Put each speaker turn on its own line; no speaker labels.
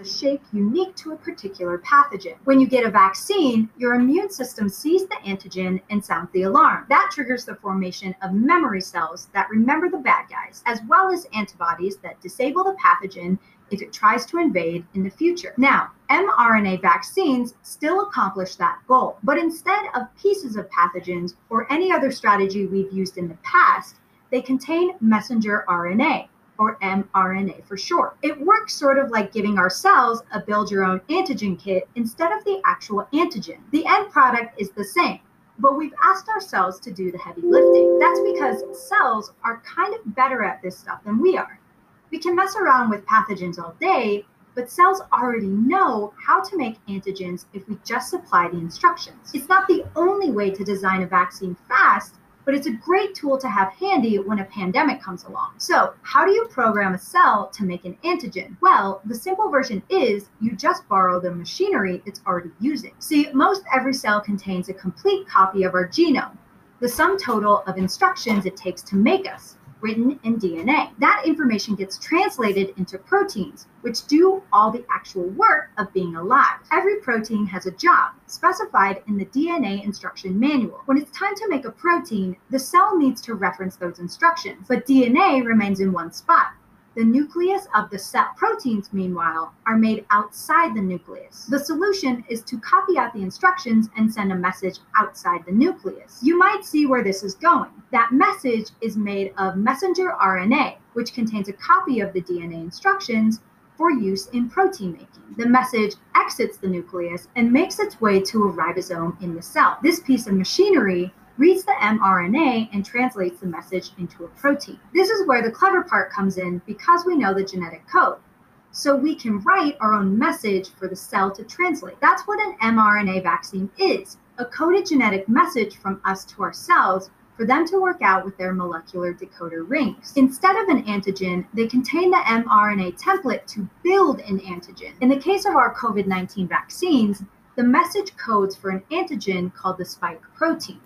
a shape unique to a particular pathogen. When you get a vaccine, your immune system sees the antigen and sounds the alarm. That triggers the formation of memory cells that remember the bad guys, as well as antibodies that disable the pathogen if it tries to invade in the future. Now, mRNA vaccines still accomplish that goal, but instead of pieces of pathogens or any other strategy we've used in the past, they contain messenger RNA or mRNA for short. It works sort of like giving our cells a build your own antigen kit instead of the actual antigen. The end product is the same, but we've asked our cells to do the heavy lifting. That's because cells are kind of better at this stuff than we are. We can mess around with pathogens all day, but cells already know how to make antigens if we just supply the instructions. It's not the only way to design a vaccine fast, but it's a great tool to have handy when a pandemic comes along. So, how do you program a cell to make an antigen? Well, the simple version is you just borrow the machinery it's already using. See, most every cell contains a complete copy of our genome, the sum total of instructions it takes to make us written in DNA. That information gets translated into proteins, which do all the actual work of being alive. Every protein has a job specified in the DNA instruction manual. When it's time to make a protein, the cell needs to reference those instructions, but DNA remains in one spot. The nucleus of the cell proteins, meanwhile, are made outside the nucleus. The solution is to copy out the instructions and send a message outside the nucleus. You might see where this is going. That message is made of messenger RNA, which contains a copy of the DNA instructions for use in protein making. The message exits the nucleus and makes its way to a ribosome in the cell. This piece of machinery reads the mRNA and translates the message into a protein. This is where the clever part comes in because we know the genetic code. So we can write our own message for the cell to translate. That's what an mRNA vaccine is a coded genetic message from us to our cells for them to work out with their molecular decoder rings. Instead of an antigen, they contain the mRNA template to build an antigen. In the case of our COVID 19 vaccines, the message codes for an antigen called the spike protein.